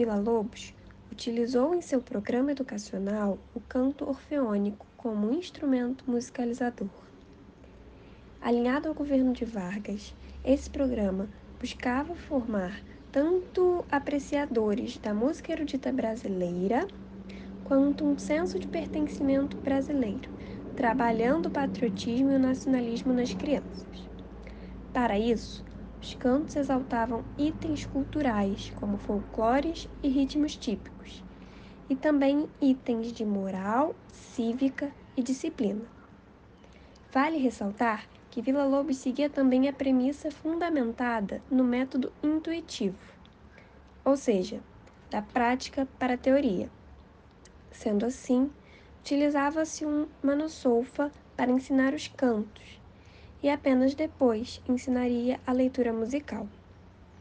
Villa-Lobos utilizou em seu programa educacional o canto orfeônico como instrumento musicalizador. Alinhado ao governo de Vargas, esse programa buscava formar tanto apreciadores da música erudita brasileira quanto um senso de pertencimento brasileiro, trabalhando o patriotismo e o nacionalismo nas crianças. Para isso, os cantos exaltavam itens culturais, como folclores e ritmos típicos, e também itens de moral, cívica e disciplina. Vale ressaltar que Vila Lobos seguia também a premissa fundamentada no método intuitivo, ou seja, da prática para a teoria. Sendo assim, utilizava-se um manossolfa para ensinar os cantos, e apenas depois ensinaria a leitura musical.